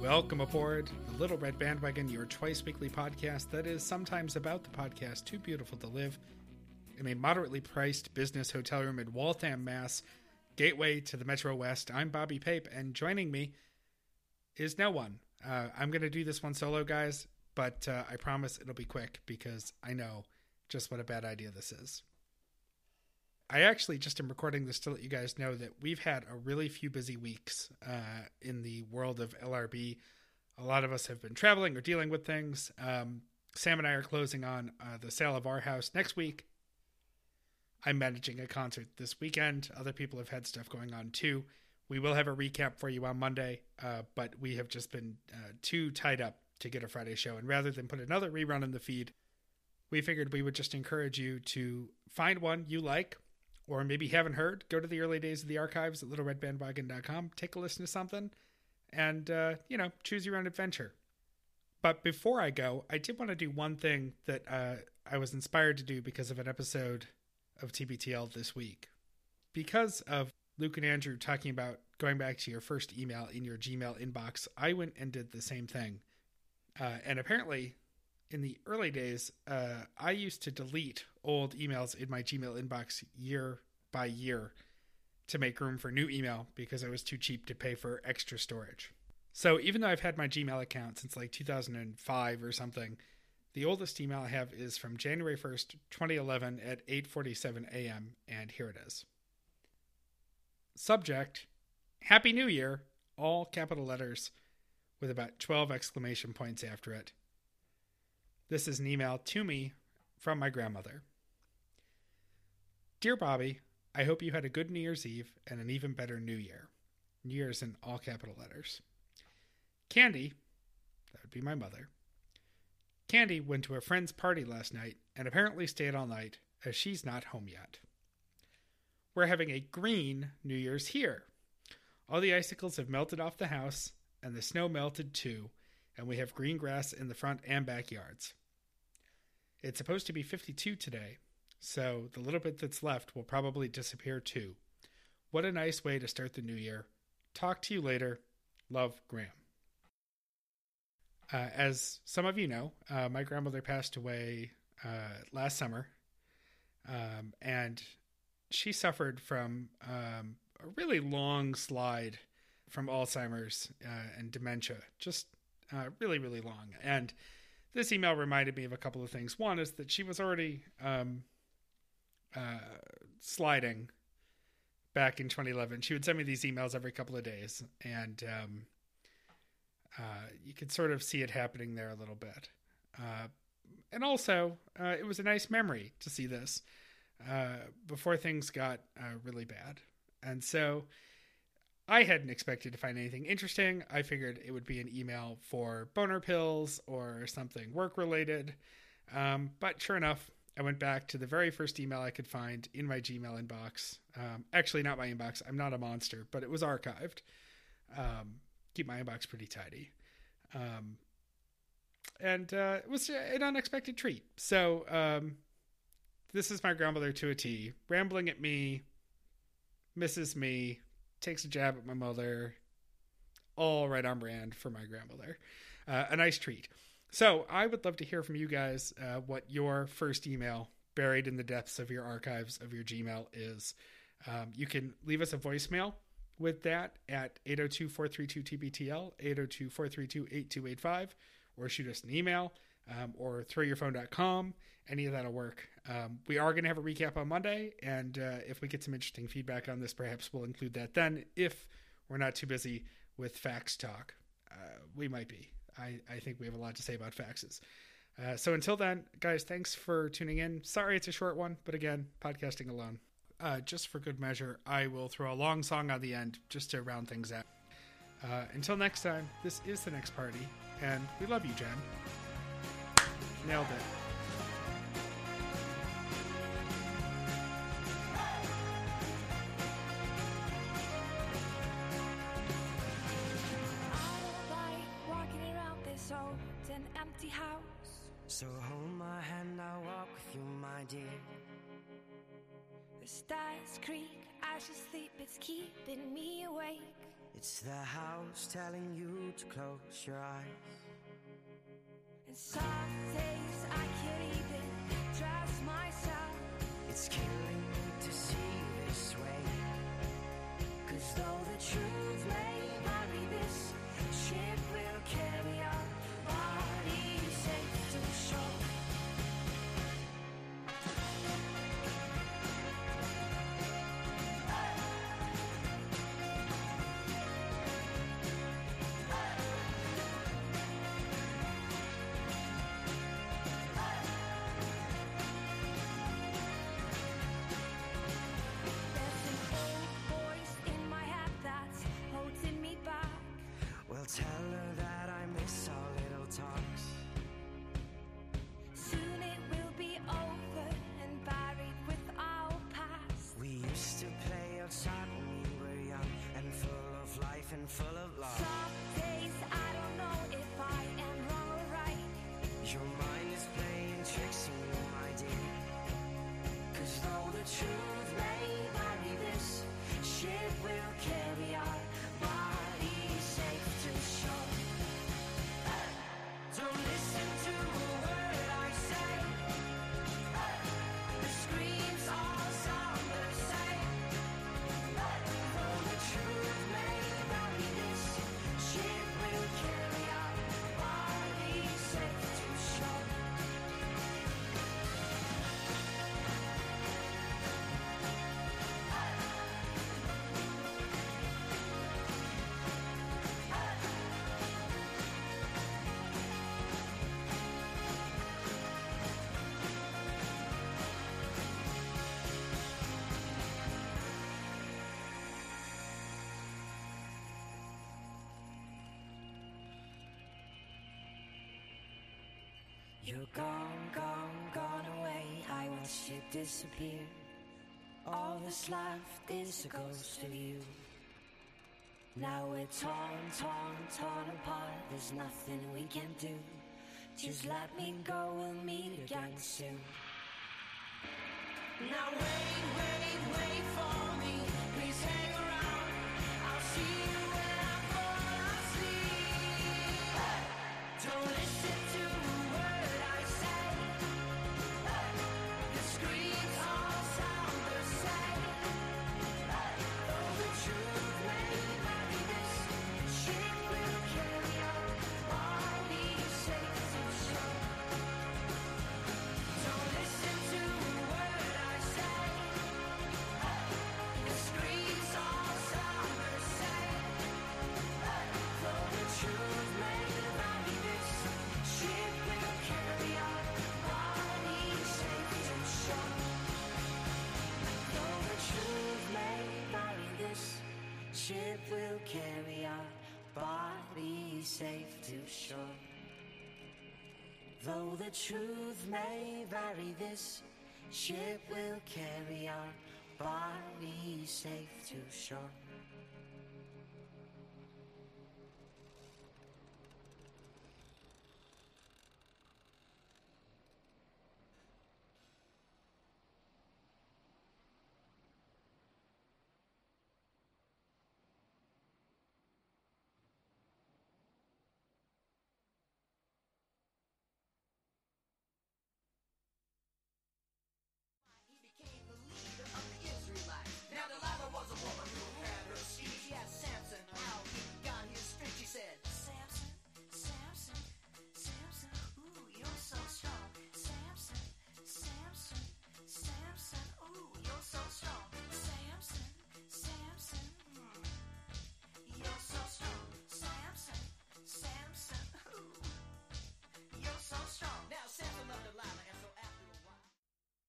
Welcome aboard the Little Red Bandwagon, your twice weekly podcast that is sometimes about the podcast Too Beautiful to Live in a moderately priced business hotel room in Waltham, Mass, gateway to the Metro West. I'm Bobby Pape, and joining me is no one. Uh, I'm going to do this one solo, guys, but uh, I promise it'll be quick because I know just what a bad idea this is. I actually just am recording this to let you guys know that we've had a really few busy weeks uh, in the world of LRB. A lot of us have been traveling or dealing with things. Um, Sam and I are closing on uh, the sale of our house next week. I'm managing a concert this weekend. Other people have had stuff going on too. We will have a recap for you on Monday, uh, but we have just been uh, too tied up to get a Friday show. And rather than put another rerun in the feed, we figured we would just encourage you to find one you like or maybe haven't heard, go to the early days of the archives at littleredbandwagon.com, take a listen to something, and, uh, you know, choose your own adventure. But before I go, I did want to do one thing that uh, I was inspired to do because of an episode of TBTL this week. Because of Luke and Andrew talking about going back to your first email in your Gmail inbox, I went and did the same thing. Uh, and apparently, in the early days, uh, I used to delete old emails in my Gmail inbox year by year to make room for new email because I was too cheap to pay for extra storage. So even though I've had my Gmail account since like 2005 or something, the oldest email I have is from January 1st, 2011 at 8:47 a.m. and here it is. Subject: Happy New Year, all capital letters with about 12 exclamation points after it. This is an email to me from my grandmother. Dear Bobby, I hope you had a good New Year's Eve and an even better New Year. New Year's in all capital letters. Candy, that would be my mother. Candy went to a friend's party last night and apparently stayed all night as she's not home yet. We're having a green New Year's here. All the icicles have melted off the house and the snow melted too, and we have green grass in the front and backyards. It's supposed to be 52 today, so the little bit that's left will probably disappear too. What a nice way to start the new year. Talk to you later. Love, Gram. Uh, as some of you know, uh, my grandmother passed away uh, last summer, um, and she suffered from um, a really long slide from Alzheimer's uh, and dementia, just uh, really, really long. And this email reminded me of a couple of things. One is that she was already um, uh, sliding back in 2011. She would send me these emails every couple of days, and um, uh, you could sort of see it happening there a little bit. Uh, and also, uh, it was a nice memory to see this uh, before things got uh, really bad. And so I hadn't expected to find anything interesting. I figured it would be an email for boner pills or something work related. Um, but sure enough, I went back to the very first email I could find in my Gmail inbox. Um, actually, not my inbox. I'm not a monster, but it was archived. Um, keep my inbox pretty tidy. Um, and uh, it was an unexpected treat. So, um, this is my grandmother to a T, rambling at me, misses me, takes a jab at my mother. All right on brand for my grandmother. Uh, a nice treat. So I would love to hear from you guys uh, what your first email buried in the depths of your archives of your Gmail is. Um, you can leave us a voicemail with that at 802 432 TBTL, 802 432 8285, or shoot us an email um, or throwyourphone.com. Any of that'll work. Um, we are going to have a recap on Monday, and uh, if we get some interesting feedback on this, perhaps we'll include that then. If we're not too busy with fax talk, uh, we might be. I, I think we have a lot to say about faxes. Uh, so until then, guys, thanks for tuning in. Sorry it's a short one, but again, podcasting alone. Uh, just for good measure, I will throw a long song on the end just to round things out. Uh, until next time, this is the next party, and we love you, Jen. Nailed it. So hold my hand, I'll walk with you, my dear. The stairs creak I should sleep, it's keeping me awake. It's the house telling you to close your eyes. And some days I can't even trust myself. It's killing tell her You're gone, gone, gone away. I watched you disappear. All that's left is a ghost of you. Now we're torn, torn, torn apart. There's nothing we can do. Just let me go, we'll meet again soon. Now wait, wait, wait for me. Please hang around. I'll see you when I fall asleep. Don't listen to ship will carry our bodies safe to shore. Though the truth may vary, this ship will carry our bodies safe to shore.